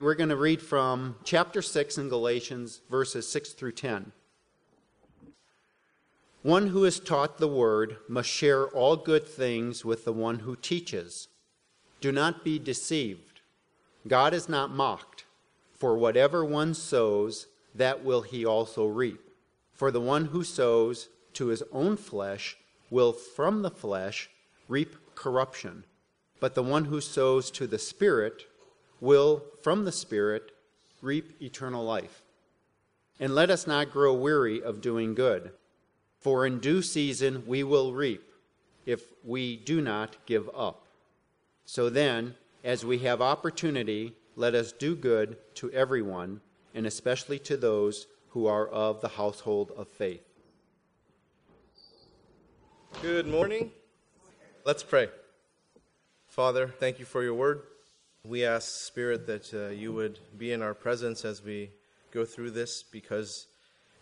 We're going to read from chapter 6 in Galatians, verses 6 through 10. One who is taught the word must share all good things with the one who teaches. Do not be deceived. God is not mocked, for whatever one sows, that will he also reap. For the one who sows to his own flesh will from the flesh reap corruption, but the one who sows to the Spirit will from the Spirit reap eternal life. And let us not grow weary of doing good, for in due season we will reap if we do not give up. So then, as we have opportunity, let us do good to everyone, and especially to those who are of the household of faith. Good morning. Let's pray. Father, thank you for your word. We ask, Spirit, that uh, you would be in our presence as we go through this because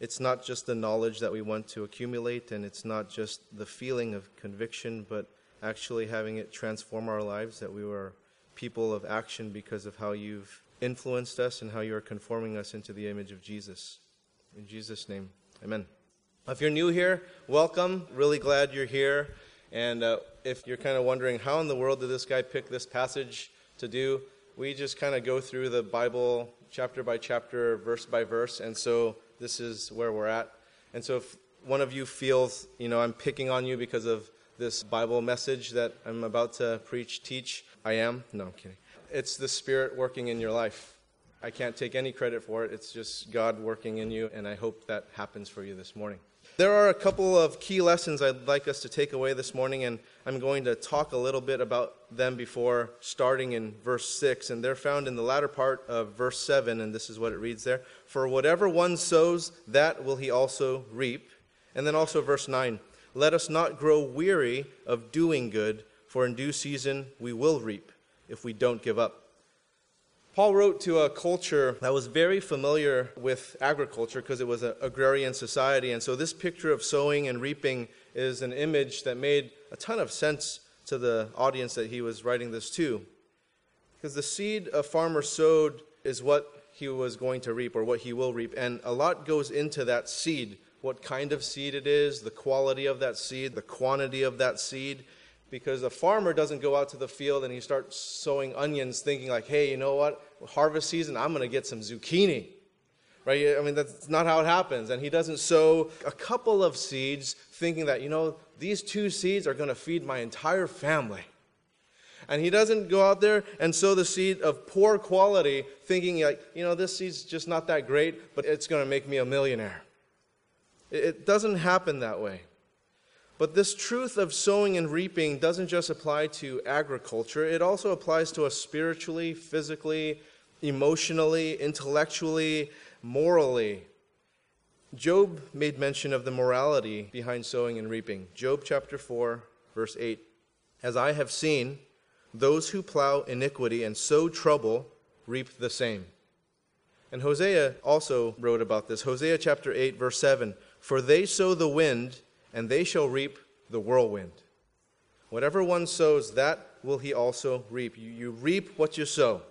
it's not just the knowledge that we want to accumulate and it's not just the feeling of conviction, but actually having it transform our lives, that we were people of action because of how you've influenced us and how you are conforming us into the image of Jesus. In Jesus' name, amen. If you're new here, welcome. Really glad you're here. And uh, if you're kind of wondering, how in the world did this guy pick this passage to do? We just kind of go through the Bible chapter by chapter, verse by verse. And so this is where we're at. And so if one of you feels, you know, I'm picking on you because of this Bible message that I'm about to preach, teach, I am. No, I'm kidding. It's the Spirit working in your life. I can't take any credit for it. It's just God working in you, and I hope that happens for you this morning. There are a couple of key lessons I'd like us to take away this morning, and I'm going to talk a little bit about them before starting in verse 6. And they're found in the latter part of verse 7, and this is what it reads there For whatever one sows, that will he also reap. And then also verse 9 Let us not grow weary of doing good, for in due season we will reap if we don't give up. Paul wrote to a culture that was very familiar with agriculture because it was an agrarian society. And so this picture of sowing and reaping is an image that made a ton of sense to the audience that he was writing this to. Because the seed a farmer sowed is what he was going to reap or what he will reap. And a lot goes into that seed what kind of seed it is, the quality of that seed, the quantity of that seed because a farmer doesn't go out to the field and he starts sowing onions thinking like hey you know what harvest season i'm going to get some zucchini right? I mean that's not how it happens. And he doesn't sow a couple of seeds thinking that you know these two seeds are going to feed my entire family. And he doesn't go out there and sow the seed of poor quality thinking like you know this seed's just not that great but it's going to make me a millionaire. It doesn't happen that way but this truth of sowing and reaping doesn't just apply to agriculture, it also applies to us spiritually, physically, emotionally, intellectually, morally. Job made mention of the morality behind sowing and reaping. Job chapter 4, verse 8. As I have seen, those who plow iniquity and sow trouble reap the same. And Hosea also wrote about this. Hosea chapter 8, verse 7. For they sow the wind and they shall reap the whirlwind. Whatever one sows, that will he also reap. You, you, reap what you sow.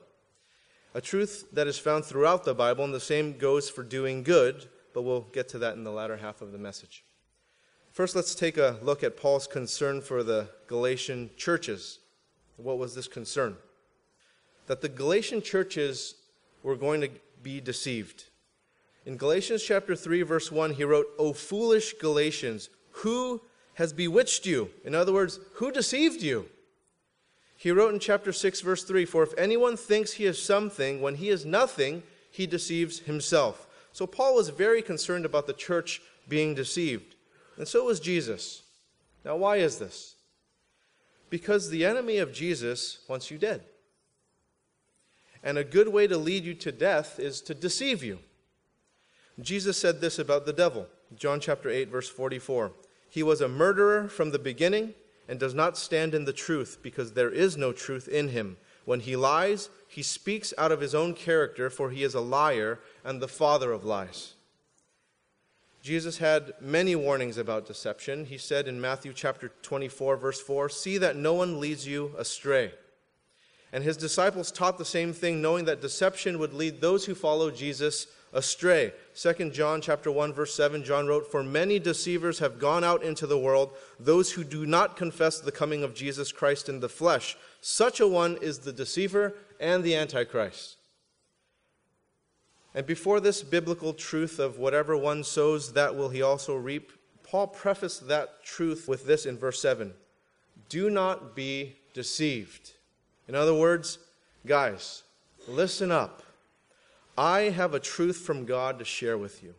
A truth that is found throughout the Bible, and the same goes for doing good, but we'll get to that in the latter half of the message. First, let's take a look at Paul's concern for the Galatian churches. What was this concern? That the Galatian churches were going to be deceived. In Galatians chapter 3 verse 1 he wrote, "O foolish Galatians, who has bewitched you? In other words, who deceived you? He wrote in chapter 6, verse 3 For if anyone thinks he is something when he is nothing, he deceives himself. So Paul was very concerned about the church being deceived. And so was Jesus. Now, why is this? Because the enemy of Jesus wants you dead. And a good way to lead you to death is to deceive you. Jesus said this about the devil. John chapter 8, verse 44. He was a murderer from the beginning and does not stand in the truth because there is no truth in him. When he lies, he speaks out of his own character, for he is a liar and the father of lies. Jesus had many warnings about deception. He said in Matthew chapter 24, verse 4, See that no one leads you astray. And his disciples taught the same thing, knowing that deception would lead those who follow Jesus astray. 2 John chapter 1 verse 7 John wrote for many deceivers have gone out into the world those who do not confess the coming of Jesus Christ in the flesh such a one is the deceiver and the antichrist. And before this biblical truth of whatever one sows that will he also reap Paul prefaced that truth with this in verse 7 Do not be deceived. In other words, guys, listen up. I have a truth from God to share with you.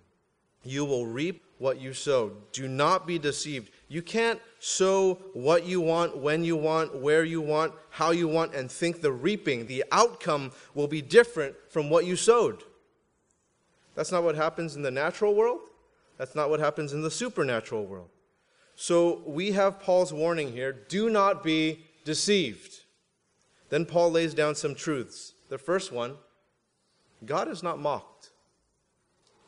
You will reap what you sow. Do not be deceived. You can't sow what you want, when you want, where you want, how you want, and think the reaping, the outcome will be different from what you sowed. That's not what happens in the natural world. That's not what happens in the supernatural world. So we have Paul's warning here do not be deceived. Then Paul lays down some truths. The first one God is not mocked.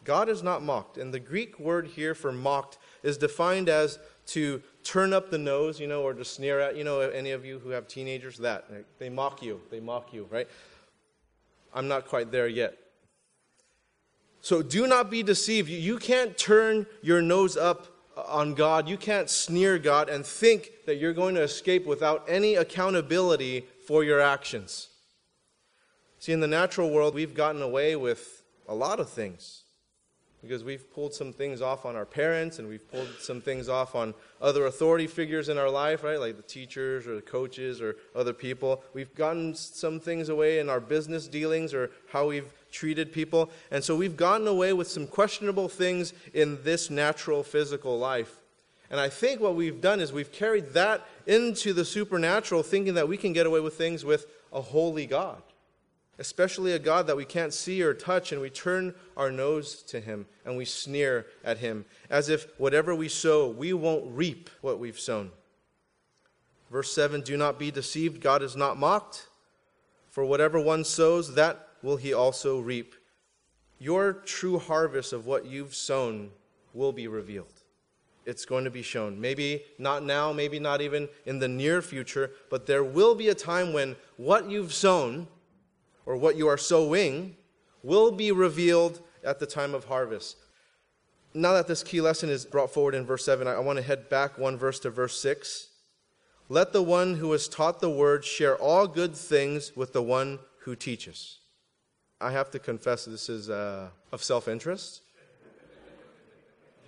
God is not mocked. And the Greek word here for mocked is defined as to turn up the nose, you know, or to sneer at. You know, any of you who have teenagers, that. They mock you. They mock you, right? I'm not quite there yet. So do not be deceived. You can't turn your nose up uh, on God. You can't sneer God and think that you're going to escape without any accountability for your actions. See, in the natural world, we've gotten away with a lot of things because we've pulled some things off on our parents and we've pulled some things off on other authority figures in our life, right? Like the teachers or the coaches or other people. We've gotten some things away in our business dealings or how we've treated people. And so we've gotten away with some questionable things in this natural physical life. And I think what we've done is we've carried that into the supernatural, thinking that we can get away with things with a holy God especially a God that we can't see or touch, and we turn our nose to him and we sneer at him, as if whatever we sow, we won't reap what we've sown. Verse 7 Do not be deceived, God is not mocked. For whatever one sows, that will he also reap. Your true harvest of what you've sown will be revealed. It's going to be shown. Maybe not now, maybe not even in the near future, but there will be a time when what you've sown or what you are sowing will be revealed at the time of harvest. Now that this key lesson is brought forward in verse 7, I want to head back one verse to verse 6. Let the one who has taught the word share all good things with the one who teaches. I have to confess this is uh, of self interest.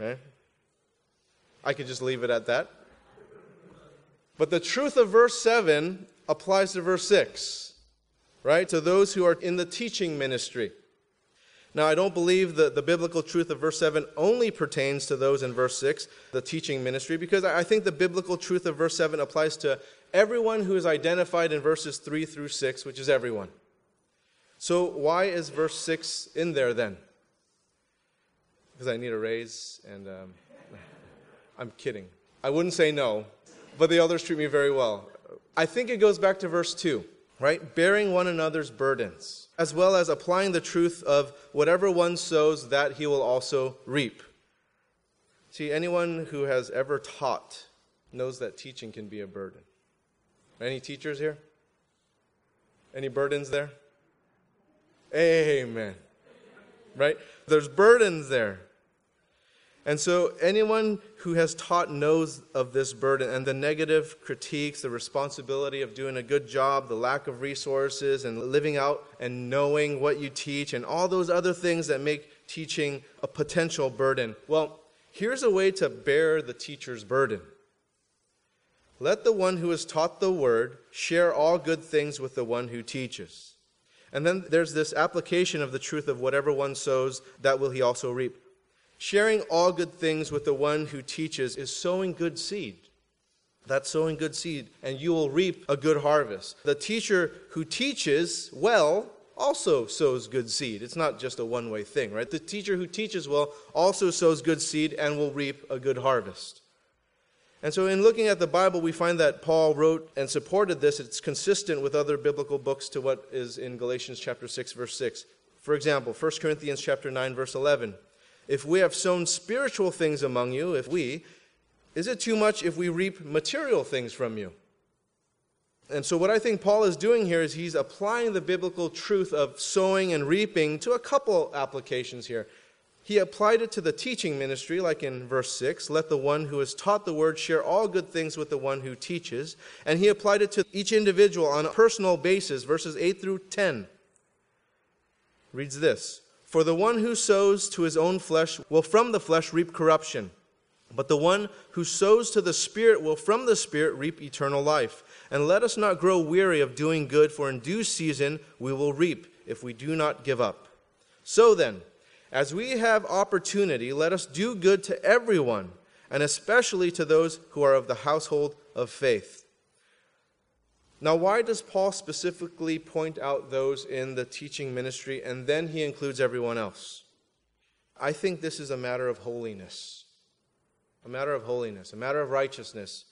Okay? I could just leave it at that. But the truth of verse 7 applies to verse 6 right? To those who are in the teaching ministry. Now, I don't believe that the biblical truth of verse 7 only pertains to those in verse 6, the teaching ministry, because I think the biblical truth of verse 7 applies to everyone who is identified in verses 3 through 6, which is everyone. So, why is verse 6 in there then? Because I need a raise, and um, I'm kidding. I wouldn't say no, but the others treat me very well. I think it goes back to verse 2 right? Bearing one another's burdens, as well as applying the truth of whatever one sows, that he will also reap. See, anyone who has ever taught knows that teaching can be a burden. Any teachers here? Any burdens there? Amen. Right? There's burdens there. And so, anyone who has taught knows of this burden and the negative critiques, the responsibility of doing a good job, the lack of resources, and living out and knowing what you teach, and all those other things that make teaching a potential burden. Well, here's a way to bear the teacher's burden. Let the one who has taught the word share all good things with the one who teaches. And then there's this application of the truth of whatever one sows, that will he also reap. Sharing all good things with the one who teaches is sowing good seed. That's sowing good seed, and you will reap a good harvest. The teacher who teaches well also sows good seed. It's not just a one way thing, right? The teacher who teaches well also sows good seed and will reap a good harvest. And so, in looking at the Bible, we find that Paul wrote and supported this. It's consistent with other biblical books to what is in Galatians chapter 6, verse 6. For example, 1 Corinthians chapter 9, verse 11. If we have sown spiritual things among you, if we, is it too much if we reap material things from you? And so, what I think Paul is doing here is he's applying the biblical truth of sowing and reaping to a couple applications here. He applied it to the teaching ministry, like in verse 6 let the one who has taught the word share all good things with the one who teaches. And he applied it to each individual on a personal basis, verses 8 through 10. Reads this For the one who sows to his own flesh will from the flesh reap corruption, but the one who sows to the Spirit will from the Spirit reap eternal life. And let us not grow weary of doing good, for in due season we will reap if we do not give up. So then, as we have opportunity, let us do good to everyone, and especially to those who are of the household of faith. Now, why does Paul specifically point out those in the teaching ministry and then he includes everyone else? I think this is a matter of holiness. A matter of holiness, a matter of righteousness.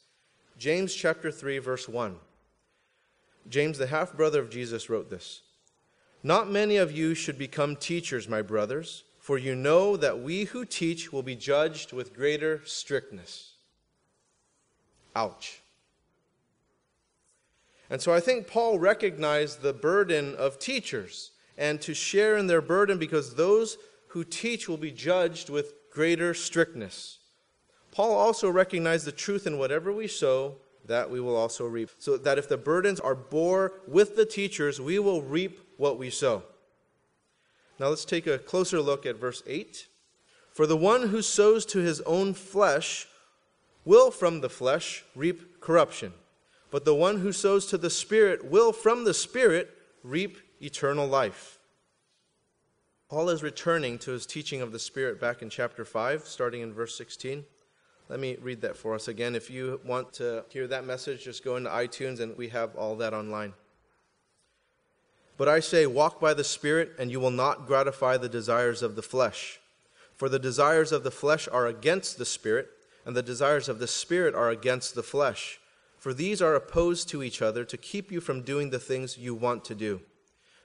James chapter 3 verse 1. James the half brother of Jesus wrote this. Not many of you should become teachers, my brothers, for you know that we who teach will be judged with greater strictness. Ouch. And so I think Paul recognized the burden of teachers and to share in their burden because those who teach will be judged with greater strictness. Paul also recognized the truth in whatever we sow, that we will also reap. So that if the burdens are bore with the teachers, we will reap what we sow. Now let's take a closer look at verse 8. For the one who sows to his own flesh will from the flesh reap corruption, but the one who sows to the Spirit will from the Spirit reap eternal life. Paul is returning to his teaching of the Spirit back in chapter 5, starting in verse 16. Let me read that for us again. If you want to hear that message, just go into iTunes and we have all that online. But I say, walk by the Spirit, and you will not gratify the desires of the flesh. For the desires of the flesh are against the Spirit, and the desires of the Spirit are against the flesh. For these are opposed to each other to keep you from doing the things you want to do.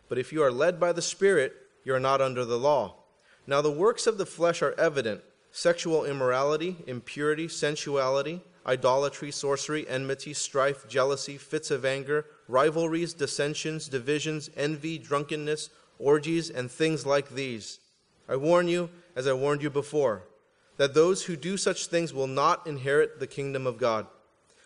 But if you are led by the Spirit, you are not under the law. Now the works of the flesh are evident sexual immorality, impurity, sensuality, idolatry, sorcery, enmity, strife, jealousy, fits of anger, rivalries, dissensions, divisions, envy, drunkenness, orgies, and things like these. I warn you, as I warned you before, that those who do such things will not inherit the kingdom of God.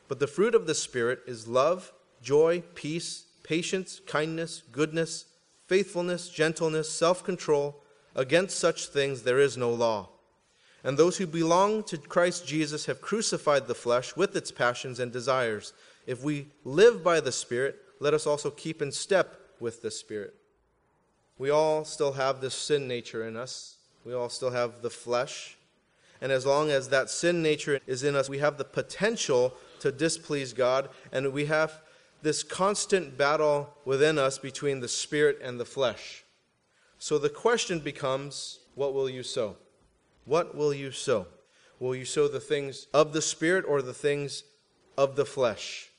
But the fruit of the Spirit is love, joy, peace, patience, kindness, goodness, faithfulness, gentleness, self control. Against such things there is no law. And those who belong to Christ Jesus have crucified the flesh with its passions and desires. If we live by the Spirit, let us also keep in step with the Spirit. We all still have this sin nature in us. We all still have the flesh. And as long as that sin nature is in us, we have the potential to displease God, and we have this constant battle within us between the spirit and the flesh. So the question becomes what will you sow? What will you sow? Will you sow the things of the Spirit or the things of the flesh?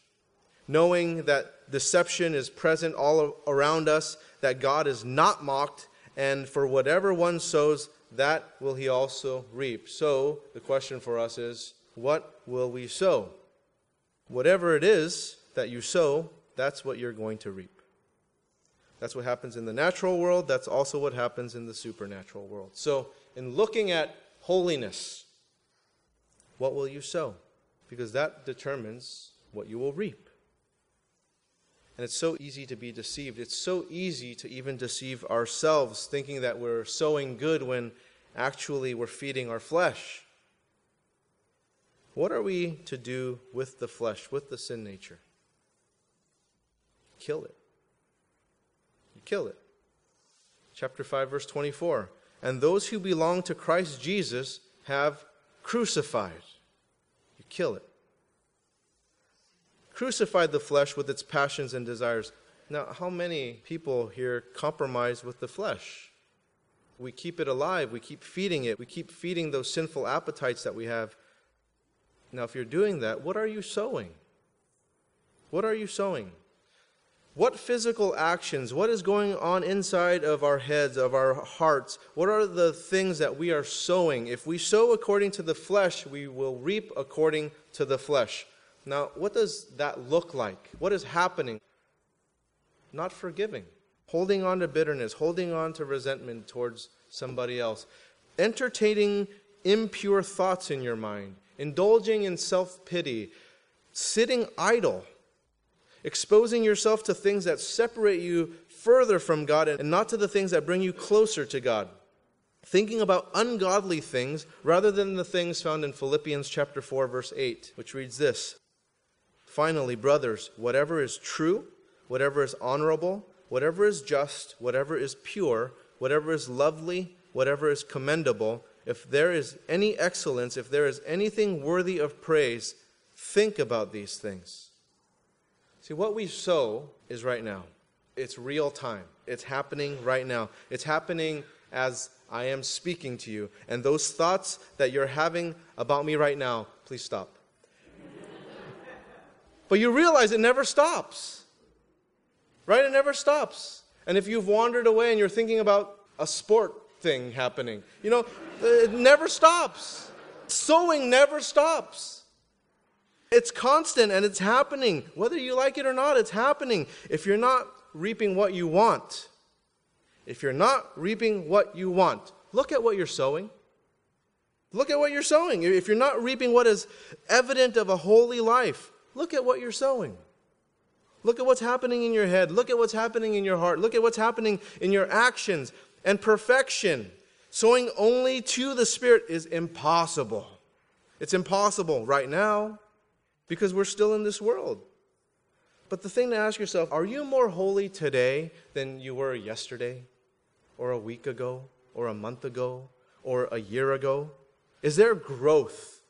Knowing that deception is present all around us, that God is not mocked, and for whatever one sows, that will he also reap. So the question for us is what will we sow? Whatever it is that you sow, that's what you're going to reap. That's what happens in the natural world. That's also what happens in the supernatural world. So in looking at holiness, what will you sow? Because that determines what you will reap. And it's so easy to be deceived. It's so easy to even deceive ourselves, thinking that we're sowing good when actually we're feeding our flesh. What are we to do with the flesh, with the sin nature? Kill it. You kill it. Chapter 5, verse 24 and those who belong to Christ Jesus have crucified. You kill it. Crucified the flesh with its passions and desires. Now, how many people here compromise with the flesh? We keep it alive, we keep feeding it, we keep feeding those sinful appetites that we have. Now, if you're doing that, what are you sowing? What are you sowing? What physical actions, what is going on inside of our heads, of our hearts? What are the things that we are sowing? If we sow according to the flesh, we will reap according to the flesh. Now, what does that look like? What is happening? Not forgiving, holding on to bitterness, holding on to resentment towards somebody else, entertaining impure thoughts in your mind, indulging in self pity, sitting idle, exposing yourself to things that separate you further from God and not to the things that bring you closer to God. Thinking about ungodly things rather than the things found in Philippians chapter 4 verse 8, which reads this: Finally, brothers, whatever is true, whatever is honorable, whatever is just, whatever is pure, whatever is lovely, whatever is commendable, if there is any excellence, if there is anything worthy of praise, think about these things. See, what we sow is right now. It's real time. It's happening right now. It's happening as I am speaking to you. And those thoughts that you're having about me right now, please stop. but you realize it never stops. Right? It never stops. And if you've wandered away and you're thinking about a sport thing happening, you know, it never stops. Sowing never stops. It's constant and it's happening. Whether you like it or not, it's happening. If you're not reaping what you want, if you're not reaping what you want, look at what you're sowing. Look at what you're sowing. If you're not reaping what is evident of a holy life, look at what you're sowing. Look at what's happening in your head. Look at what's happening in your heart. Look at what's happening in your actions. And perfection Sowing only to the Spirit is impossible. It's impossible right now because we're still in this world. But the thing to ask yourself are you more holy today than you were yesterday, or a week ago, or a month ago, or a year ago? Is there growth?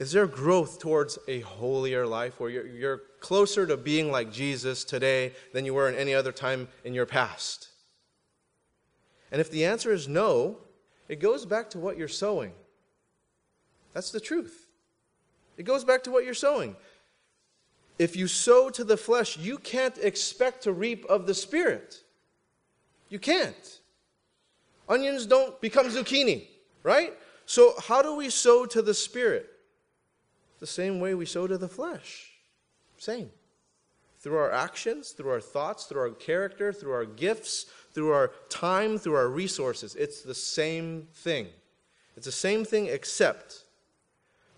Is there growth towards a holier life where you're, you're closer to being like Jesus today than you were in any other time in your past? And if the answer is no, it goes back to what you're sowing. That's the truth. It goes back to what you're sowing. If you sow to the flesh, you can't expect to reap of the Spirit. You can't. Onions don't become zucchini, right? So, how do we sow to the Spirit? The same way we sow to the flesh. Same. Through our actions, through our thoughts, through our character, through our gifts, through our time, through our resources. It's the same thing. It's the same thing, except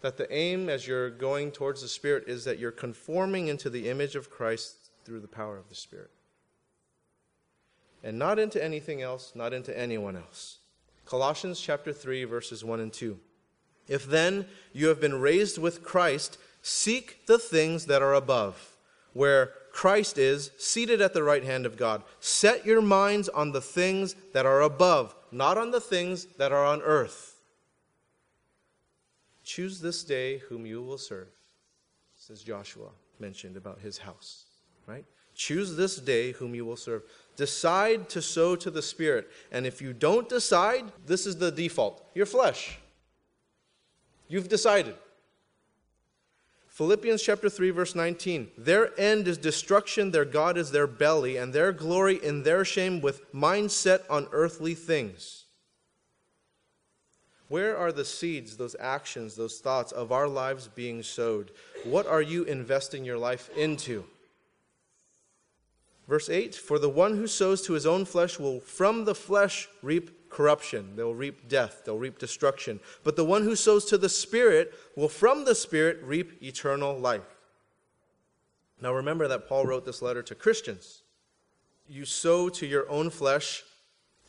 that the aim as you're going towards the Spirit is that you're conforming into the image of Christ through the power of the Spirit. And not into anything else, not into anyone else. Colossians chapter 3, verses 1 and 2. If then you have been raised with Christ, seek the things that are above, where Christ is, seated at the right hand of God. Set your minds on the things that are above, not on the things that are on earth. Choose this day whom you will serve, says Joshua mentioned about his house, right? Choose this day whom you will serve. Decide to sow to the Spirit. And if you don't decide, this is the default your flesh. You've decided. Philippians chapter 3 verse 19. Their end is destruction, their God is their belly, and their glory in their shame with mind set on earthly things. Where are the seeds, those actions, those thoughts of our lives being sowed? What are you investing your life into? Verse 8 For the one who sows to his own flesh will from the flesh reap corruption. They'll reap death. They'll reap destruction. But the one who sows to the Spirit will from the Spirit reap eternal life. Now remember that Paul wrote this letter to Christians. You sow to your own flesh,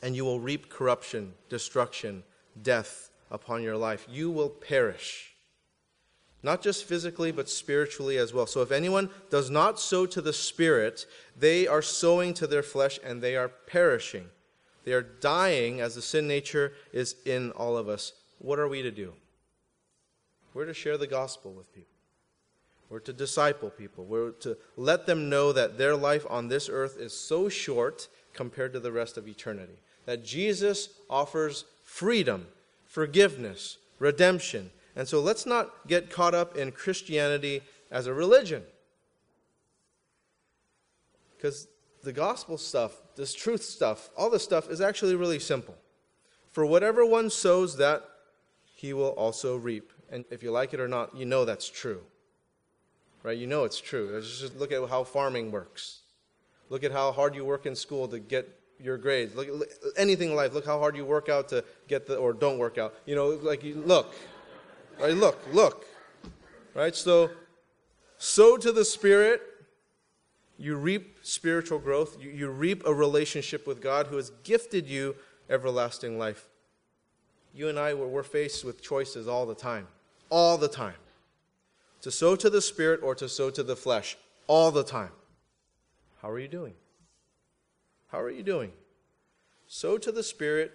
and you will reap corruption, destruction, death upon your life. You will perish. Not just physically, but spiritually as well. So if anyone does not sow to the Spirit, they are sowing to their flesh and they are perishing. They are dying as the sin nature is in all of us. What are we to do? We're to share the gospel with people. We're to disciple people. We're to let them know that their life on this earth is so short compared to the rest of eternity. That Jesus offers freedom, forgiveness, redemption. And so let's not get caught up in Christianity as a religion. Because the gospel stuff, this truth stuff, all this stuff is actually really simple. For whatever one sows, that he will also reap. And if you like it or not, you know that's true. right? You know it's true. Just look at how farming works. Look at how hard you work in school to get your grades. Look, look anything in life. Look how hard you work out to get the or don't work out. You know, like you look, right? Look, look, right? So, sow to the Spirit. You reap spiritual growth. You, you reap a relationship with God who has gifted you everlasting life. You and I, we're faced with choices all the time. All the time. To sow to the Spirit or to sow to the flesh. All the time. How are you doing? How are you doing? Sow to the Spirit,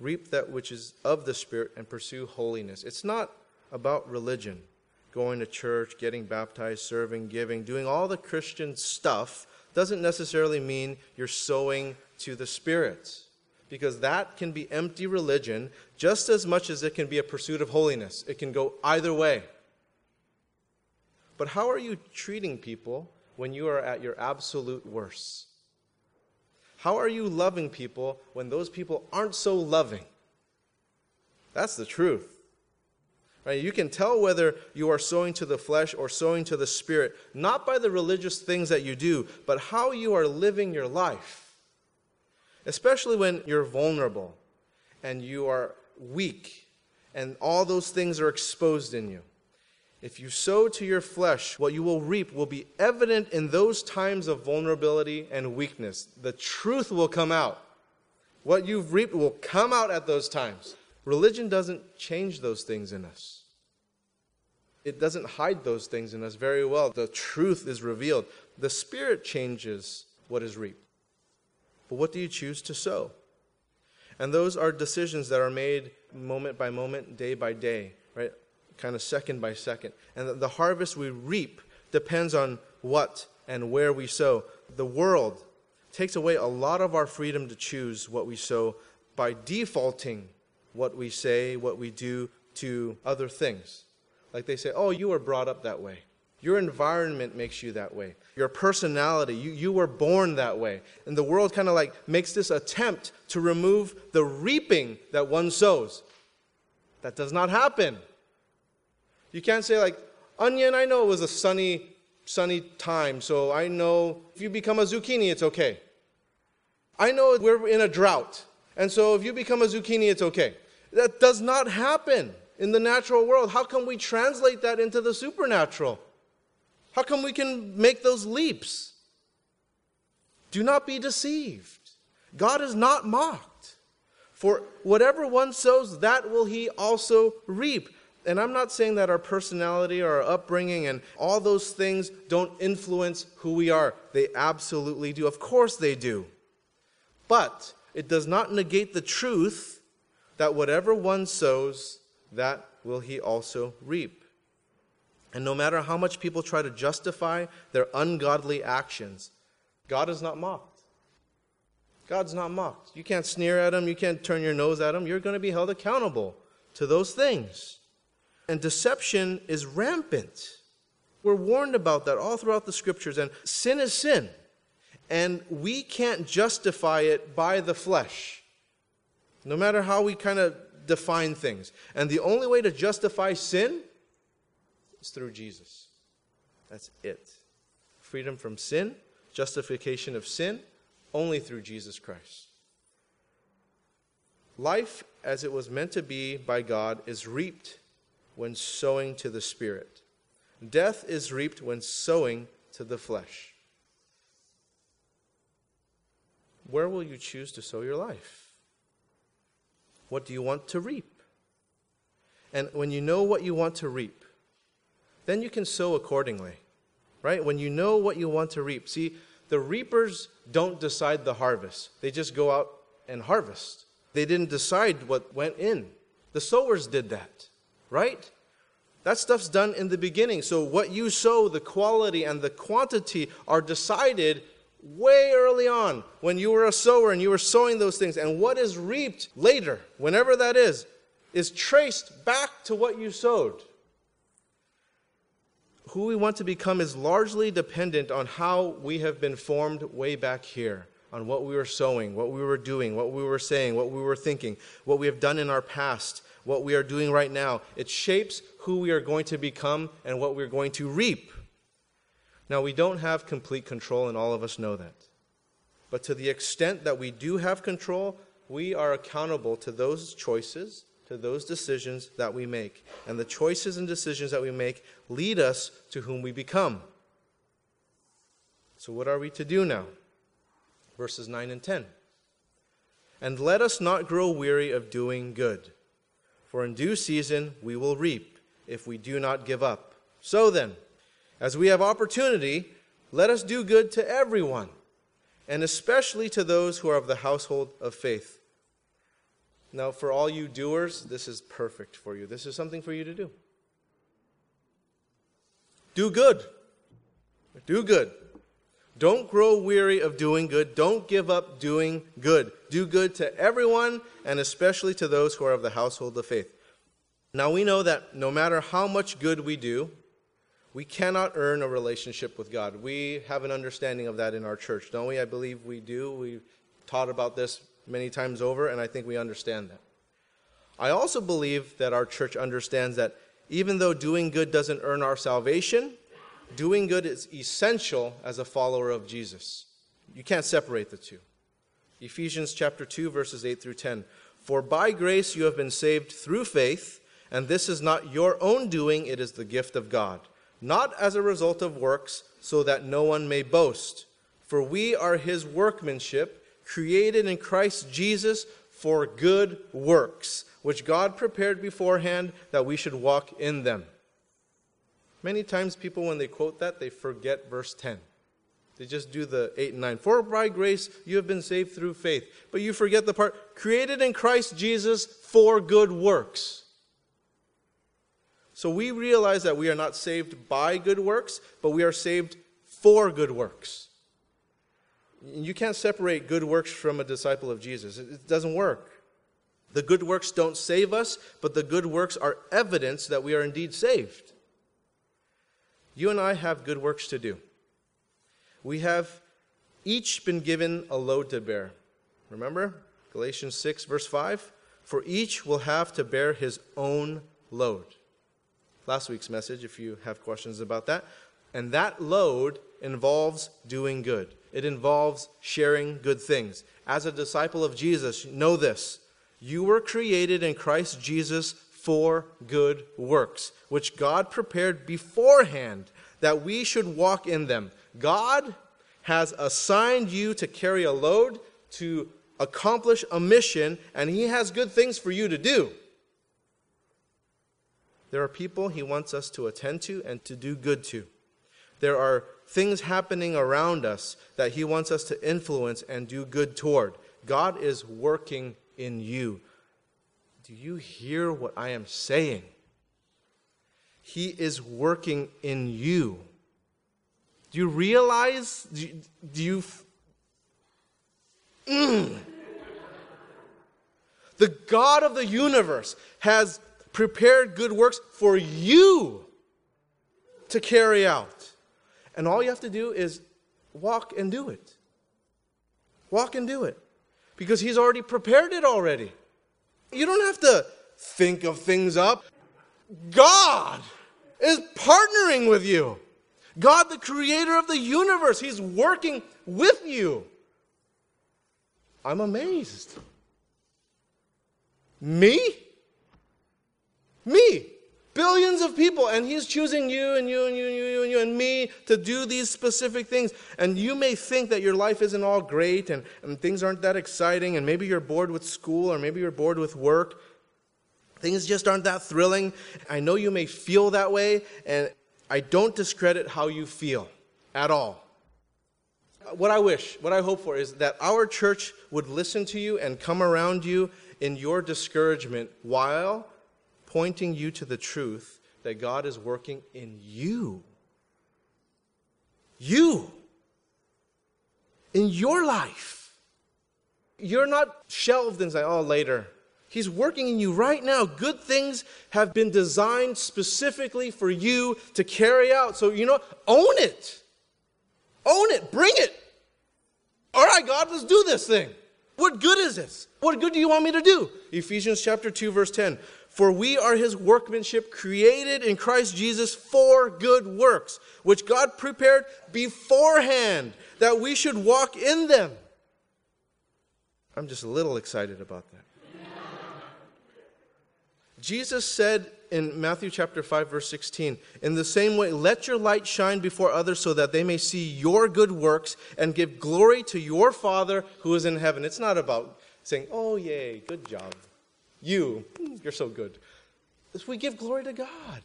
reap that which is of the Spirit, and pursue holiness. It's not about religion, going to church, getting baptized, serving, giving, doing all the Christian stuff doesn't necessarily mean you're sowing to the Spirit. Because that can be empty religion just as much as it can be a pursuit of holiness. It can go either way. But how are you treating people when you are at your absolute worst? How are you loving people when those people aren't so loving? That's the truth. Right? You can tell whether you are sowing to the flesh or sowing to the spirit, not by the religious things that you do, but how you are living your life. Especially when you're vulnerable and you are weak and all those things are exposed in you. If you sow to your flesh, what you will reap will be evident in those times of vulnerability and weakness. The truth will come out. What you've reaped will come out at those times. Religion doesn't change those things in us. It doesn't hide those things in us very well. The truth is revealed. The Spirit changes what is reaped. But what do you choose to sow? And those are decisions that are made moment by moment, day by day, right? kind of second by second. And the harvest we reap depends on what and where we sow. The world takes away a lot of our freedom to choose what we sow by defaulting what we say, what we do to other things. Like they say, oh, you were brought up that way. Your environment makes you that way. Your personality, you, you were born that way. And the world kind of like makes this attempt to remove the reaping that one sows. That does not happen. You can't say, like, onion, I know it was a sunny, sunny time, so I know if you become a zucchini, it's okay. I know we're in a drought, and so if you become a zucchini, it's okay. That does not happen in the natural world. How can we translate that into the supernatural? How come we can make those leaps? Do not be deceived. God is not mocked. For whatever one sows, that will he also reap. And I'm not saying that our personality or our upbringing and all those things don't influence who we are. They absolutely do. Of course they do. But it does not negate the truth that whatever one sows, that will he also reap. And no matter how much people try to justify their ungodly actions, God is not mocked. God's not mocked. You can't sneer at him, you can't turn your nose at him. You're going to be held accountable to those things. And deception is rampant. We're warned about that all throughout the scriptures. And sin is sin. And we can't justify it by the flesh, no matter how we kind of define things. And the only way to justify sin is through Jesus. That's it. Freedom from sin, justification of sin, only through Jesus Christ. Life as it was meant to be by God is reaped when sowing to the Spirit. Death is reaped when sowing to the flesh. Where will you choose to sow your life? What do you want to reap? And when you know what you want to reap, then you can sow accordingly. Right? When you know what you want to reap. See, the reapers don't decide the harvest, they just go out and harvest. They didn't decide what went in. The sowers did that right? That stuff's done in the beginning. So what you sow, the quality and the quantity are decided way early on when you were a sower and you were sowing those things. And what is reaped later, whenever that is, is traced back to what you sowed. Who we want to become is largely dependent on how we have been formed way back here, on what we were sowing, what we were doing, what we were saying, what we were thinking, what we have done in our past what we are doing right now. It shapes who we are going to become and what we're going to reap. Now, we don't have complete control, and all of us know that. But to the extent that we do have control, we are accountable to those choices, to those decisions that we make. And the choices and decisions that we make lead us to whom we become. So, what are we to do now? Verses 9 and 10. And let us not grow weary of doing good, for in due season we will reap if we do not give up. So then, as we have opportunity, let us do good to everyone, and especially to those who are of the household of faith. Now, for all you doers, this is perfect for you. This is something for you to do. Do good. Do good. Don't grow weary of doing good. Don't give up doing good. Do good to everyone, and especially to those who are of the household of faith. Now, we know that no matter how much good we do, we cannot earn a relationship with God. We have an understanding of that in our church, don't we? I believe we do. We've taught about this many times over, and I think we understand that. I also believe that our church understands that even though doing good doesn't earn our salvation, doing good is essential as a follower of Jesus. You can't separate the two. Ephesians chapter 2 verses 8 through 10. For by grace you have been saved through faith, and this is not your own doing, it is the gift of God not as a result of works, so that no one may boast. For we are his workmanship, created in Christ Jesus for good works, which God prepared beforehand that we should walk in them. Many times, people, when they quote that, they forget verse 10. They just do the 8 and 9. For by grace you have been saved through faith. But you forget the part created in Christ Jesus for good works. So we realize that we are not saved by good works, but we are saved for good works. You can't separate good works from a disciple of Jesus, it doesn't work. The good works don't save us, but the good works are evidence that we are indeed saved. You and I have good works to do. We have each been given a load to bear. Remember? Galatians 6, verse 5? For each will have to bear his own load last week's message if you have questions about that. And that load involves doing good, it involves sharing good things. As a disciple of Jesus, know this you were created in Christ Jesus for good works, which God prepared beforehand that we should walk in them. God has assigned you to carry a load, to accomplish a mission, and He has good things for you to do. There are people he wants us to attend to and to do good to. There are things happening around us that he wants us to influence and do good toward. God is working in you. Do you hear what I am saying? He is working in you. Do you realize? Do you. Do you mm. The God of the universe has prepared good works for you to carry out. And all you have to do is walk and do it. Walk and do it. Because He's already prepared it already. You don't have to think of things up. God is partnering with you. God, the creator of the universe, He's working with you. I'm amazed. Me? Me. Billions of people, and he's choosing you and you and you and you and you and me to do these specific things. And you may think that your life isn't all great and, and things aren't that exciting, and maybe you're bored with school or maybe you're bored with work. Things just aren't that thrilling. I know you may feel that way, and I don't discredit how you feel at all. What I wish, what I hope for is that our church would listen to you and come around you in your discouragement while pointing you to the truth that God is working in you. You. In your life. You're not shelved and say, oh, later. He's working in you right now. Good things have been designed specifically for you to carry out. So, you know, own it. Own it. Bring it. All right, God, let's do this thing. What good is this? What good do you want me to do? Ephesians chapter 2 verse 10. For we are his workmanship created in Christ Jesus for good works, which God prepared beforehand that we should walk in them. I'm just a little excited about that. Jesus said in Matthew chapter 5 verse 16, in the same way let your light shine before others so that they may see your good works and give glory to your Father who is in heaven. It's not about saying, "Oh yay, good job." You, you're so good. We give glory to God.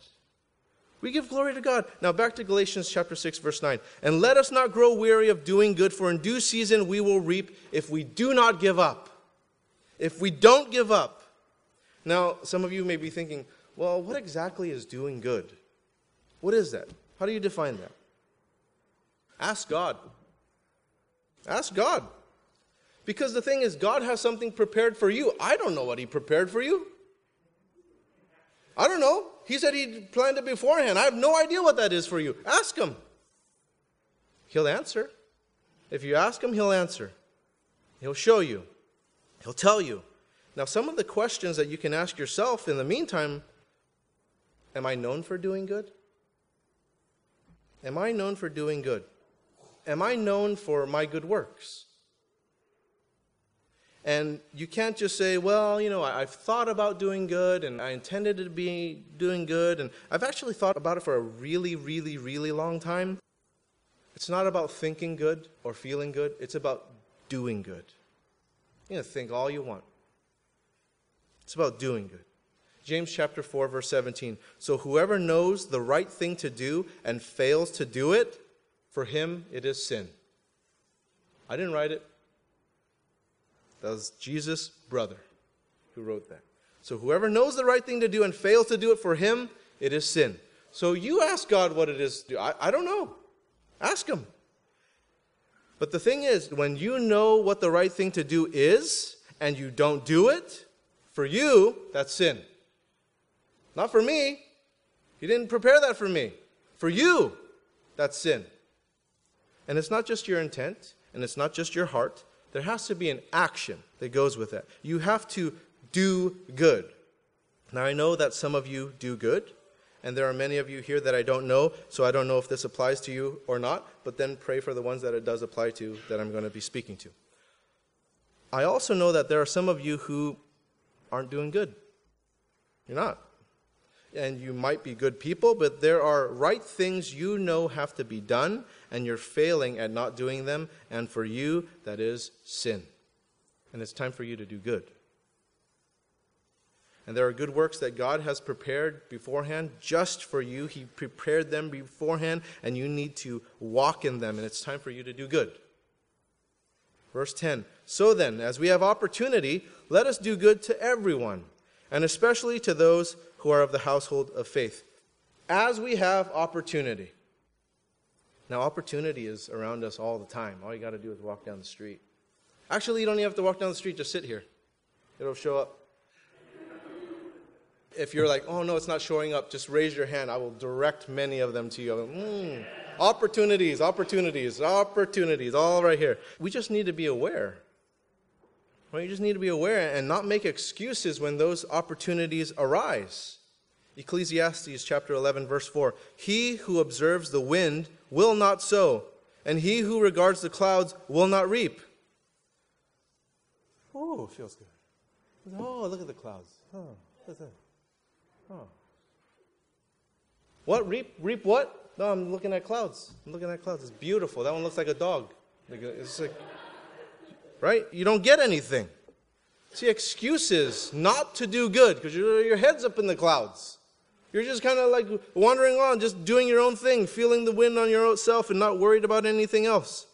We give glory to God. Now back to Galatians chapter 6 verse 9. And let us not grow weary of doing good for in due season we will reap if we do not give up. If we don't give up. Now some of you may be thinking, well, what exactly is doing good? What is that? How do you define that? Ask God. Ask God. Because the thing is, God has something prepared for you. I don't know what He prepared for you. I don't know. He said He planned it beforehand. I have no idea what that is for you. Ask Him. He'll answer. If you ask Him, He'll answer. He'll show you. He'll tell you. Now, some of the questions that you can ask yourself in the meantime Am I known for doing good? Am I known for doing good? Am I known for my good works? And you can't just say, well, you know, I've thought about doing good and I intended to be doing good. And I've actually thought about it for a really, really, really long time. It's not about thinking good or feeling good, it's about doing good. You know, think all you want. It's about doing good. James chapter 4 verse 17. So whoever knows the right thing to do and fails to do it, for him it is sin. I didn't write it. That was Jesus' brother who wrote that. So whoever knows the right thing to do and fails to do it for him, it is sin. So you ask God what it is to do. I, I don't know. Ask him. But the thing is, when you know what the right thing to do is and you don't do it, for you, that's sin. Not for me. He didn't prepare that for me. For you, that's sin. And it's not just your intent, and it's not just your heart, there has to be an action that goes with that. You have to do good. Now, I know that some of you do good, and there are many of you here that I don't know, so I don't know if this applies to you or not, but then pray for the ones that it does apply to that I'm going to be speaking to. I also know that there are some of you who aren't doing good. You're not. And you might be good people, but there are right things you know have to be done, and you're failing at not doing them. And for you, that is sin. And it's time for you to do good. And there are good works that God has prepared beforehand just for you. He prepared them beforehand, and you need to walk in them, and it's time for you to do good. Verse 10 So then, as we have opportunity, let us do good to everyone, and especially to those who are of the household of faith. As we have opportunity. Now, opportunity is around us all the time. All you got to do is walk down the street. Actually, you don't even have to walk down the street, just sit here. It'll show up. If you're like, oh no, it's not showing up, just raise your hand. I will direct many of them to you. Mm, opportunities, opportunities, opportunities, all right here. We just need to be aware. Well, you just need to be aware and not make excuses when those opportunities arise. Ecclesiastes chapter 11, verse 4 He who observes the wind will not sow, and he who regards the clouds will not reap. Oh, it feels good. Oh, look at the clouds. Oh, what's that? Oh. What? Reap? Reap what? No, I'm looking at clouds. I'm looking at clouds. It's beautiful. That one looks like a dog. It's like, right? You don't get anything. See, excuses not to do good because your head's up in the clouds. You're just kind of like wandering on, just doing your own thing, feeling the wind on your own self and not worried about anything else.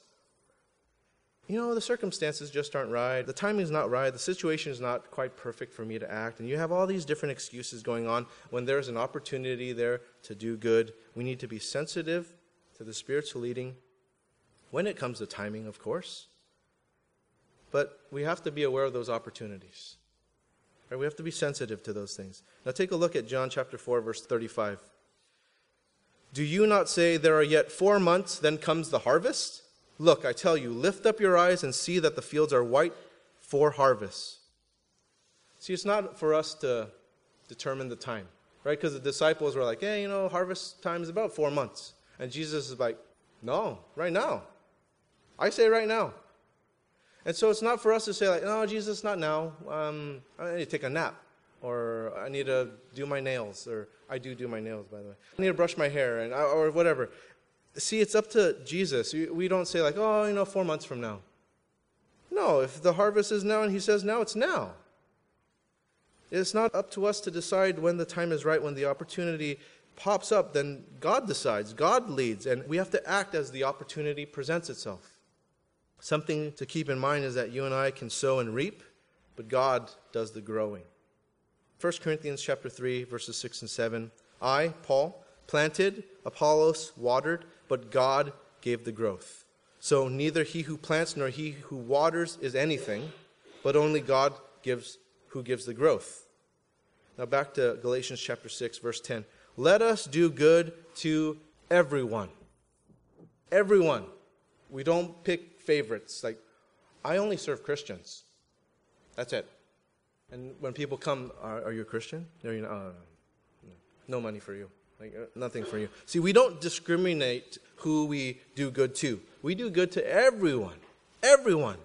You know, the circumstances just aren't right. The timing's not right. The situation is not quite perfect for me to act. And you have all these different excuses going on when there's an opportunity there to do good. We need to be sensitive to the spiritual leading when it comes to timing, of course. But we have to be aware of those opportunities. Right? We have to be sensitive to those things. Now take a look at John chapter 4, verse 35. Do you not say, There are yet four months, then comes the harvest? Look, I tell you, lift up your eyes and see that the fields are white for harvest. See, it's not for us to determine the time, right? Because the disciples were like, hey, you know, harvest time is about four months. And Jesus is like, no, right now. I say right now. And so it's not for us to say, like, no, Jesus, not now. Um, I need to take a nap, or I need to do my nails, or I do do my nails, by the way. I need to brush my hair, and or whatever. See, it's up to Jesus. We don't say, like, oh, you know, four months from now. No, if the harvest is now and he says now, it's now. It's not up to us to decide when the time is right, when the opportunity pops up, then God decides, God leads, and we have to act as the opportunity presents itself. Something to keep in mind is that you and I can sow and reap, but God does the growing. 1 Corinthians chapter 3 verses 6 and 7. I, Paul, planted, Apollos watered, but God gave the growth. So neither he who plants nor he who waters is anything, but only God gives who gives the growth. Now back to Galatians chapter 6 verse 10. Let us do good to everyone. Everyone. We don't pick favorites. Like, I only serve Christians. That's it. And when people come, are, are you a Christian? No. Oh, no. no money for you. Like, uh, nothing for you. See, we don't discriminate who we do good to. We do good to everyone. Everyone.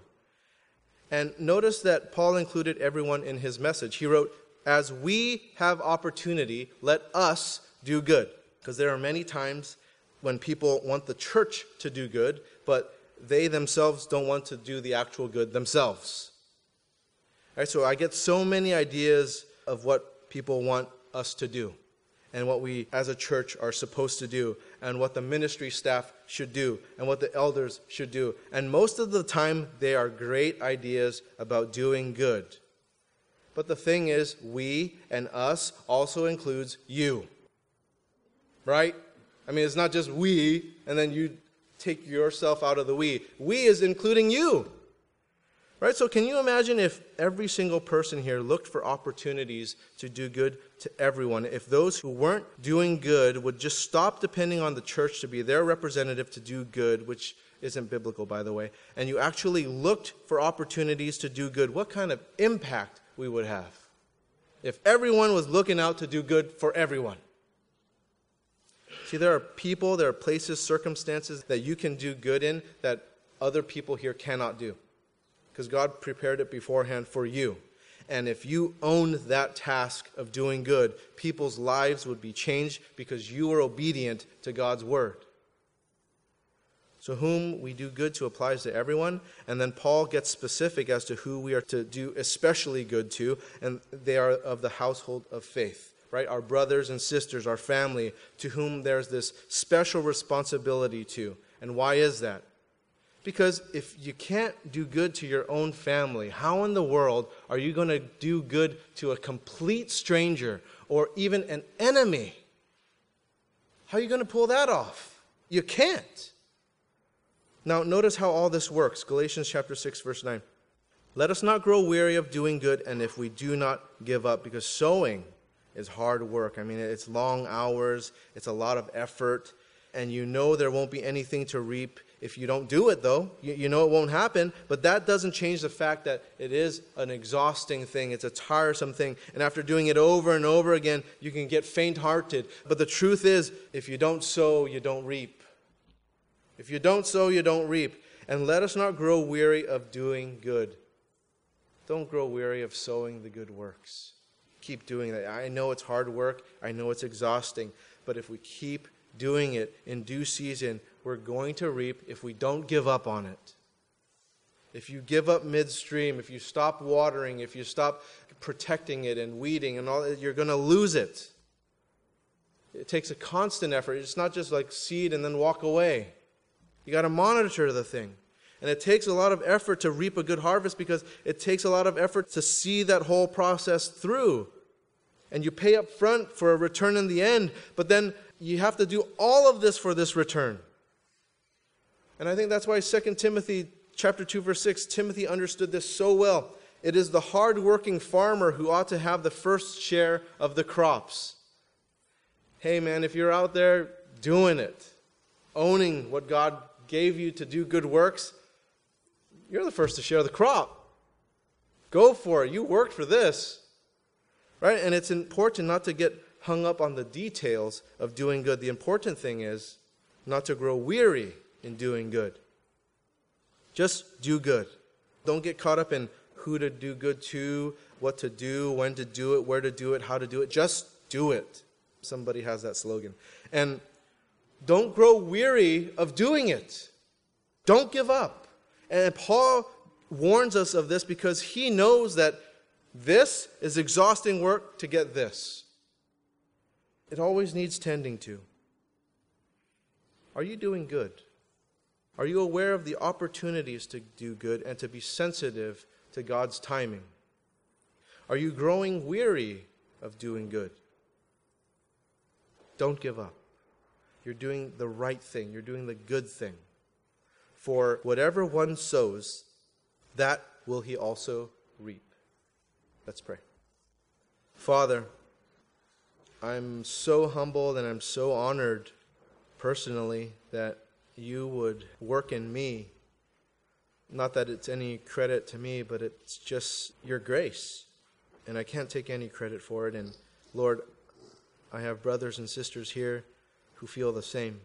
And notice that Paul included everyone in his message. He wrote, As we have opportunity, let us do good. Because there are many times when people want the church to do good, but they themselves don't want to do the actual good themselves. All right, so I get so many ideas of what people want us to do and what we as a church are supposed to do and what the ministry staff should do and what the elders should do. And most of the time, they are great ideas about doing good. But the thing is, we and us also includes you. Right? I mean, it's not just we and then you take yourself out of the we. We is including you. Right? So, can you imagine if every single person here looked for opportunities to do good to everyone? If those who weren't doing good would just stop depending on the church to be their representative to do good, which isn't biblical, by the way, and you actually looked for opportunities to do good, what kind of impact we would have if everyone was looking out to do good for everyone? See, there are people, there are places, circumstances that you can do good in that other people here cannot do because God prepared it beforehand for you. And if you own that task of doing good, people's lives would be changed because you were obedient to God's word. So, whom we do good to applies to everyone. And then Paul gets specific as to who we are to do especially good to, and they are of the household of faith, right? Our brothers and sisters, our family, to whom there's this special responsibility to. And why is that? Because if you can't do good to your own family, how in the world are you going to do good to a complete stranger or even an enemy? How are you going to pull that off? You can't. Now, notice how all this works. Galatians chapter 6, verse 9. Let us not grow weary of doing good, and if we do not give up, because sowing is hard work. I mean, it's long hours, it's a lot of effort, and you know there won't be anything to reap if you don't do it, though, you, you, know it won't happen, but that doesn't change the fact that it is an exhausting thing. It's a tiresome thing. And after doing it over and over again, you can get faint hearted. But the truth is, if you don't sow, you don't reap. If you don't sow, you don't reap. And let us not grow weary of doing good. Don't grow weary of sowing the good works. Keep doing that. I know it's hard work, I know it's exhausting, but if we keep doing it in due season, we're going to reap if we don't give up on it. If you give up midstream, if you stop watering, if you stop protecting it and weeding and all, you're going to lose it. It takes a constant effort. It's not just like seed and then walk away. You got to monitor the thing. And it takes a lot of effort to reap a good harvest because it takes a lot of effort to see that whole process through. And you pay up front for a return in the end, but then you have to do all of this for this return. And I think that's why 2 Timothy chapter 2 verse 6 Timothy understood this so well. It is the hard-working farmer who ought to have the first share of the crops. Hey man, if you're out there doing it, owning what God gave you to do good works, you're the first to share the crop. Go for it. You worked for this. Right? And it's important not to get hung up on the details of doing good. The important thing is not to grow weary in doing good. Just do good. Don't get caught up in who to do good to, what to do, when to do it, where to do it, how to do it. Just do it. Somebody has that slogan. And don't grow weary of doing it. Don't give up. And Paul warns us of this because he knows that this is exhausting work to get this. It always needs tending to. Are you doing good? Are you aware of the opportunities to do good and to be sensitive to God's timing? Are you growing weary of doing good? Don't give up. You're doing the right thing, you're doing the good thing. For whatever one sows, that will he also reap. Let's pray. Father, I'm so humbled and I'm so honored personally that you would work in me. Not that it's any credit to me, but it's just your grace. And I can't take any credit for it. And Lord, I have brothers and sisters here who feel the same.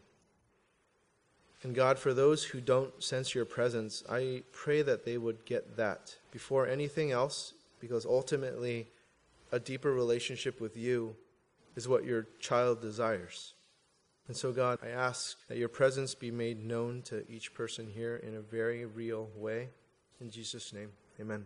And God, for those who don't sense your presence, I pray that they would get that before anything else, because ultimately, a deeper relationship with you is what your child desires. And so, God, I ask that your presence be made known to each person here in a very real way. In Jesus' name, amen.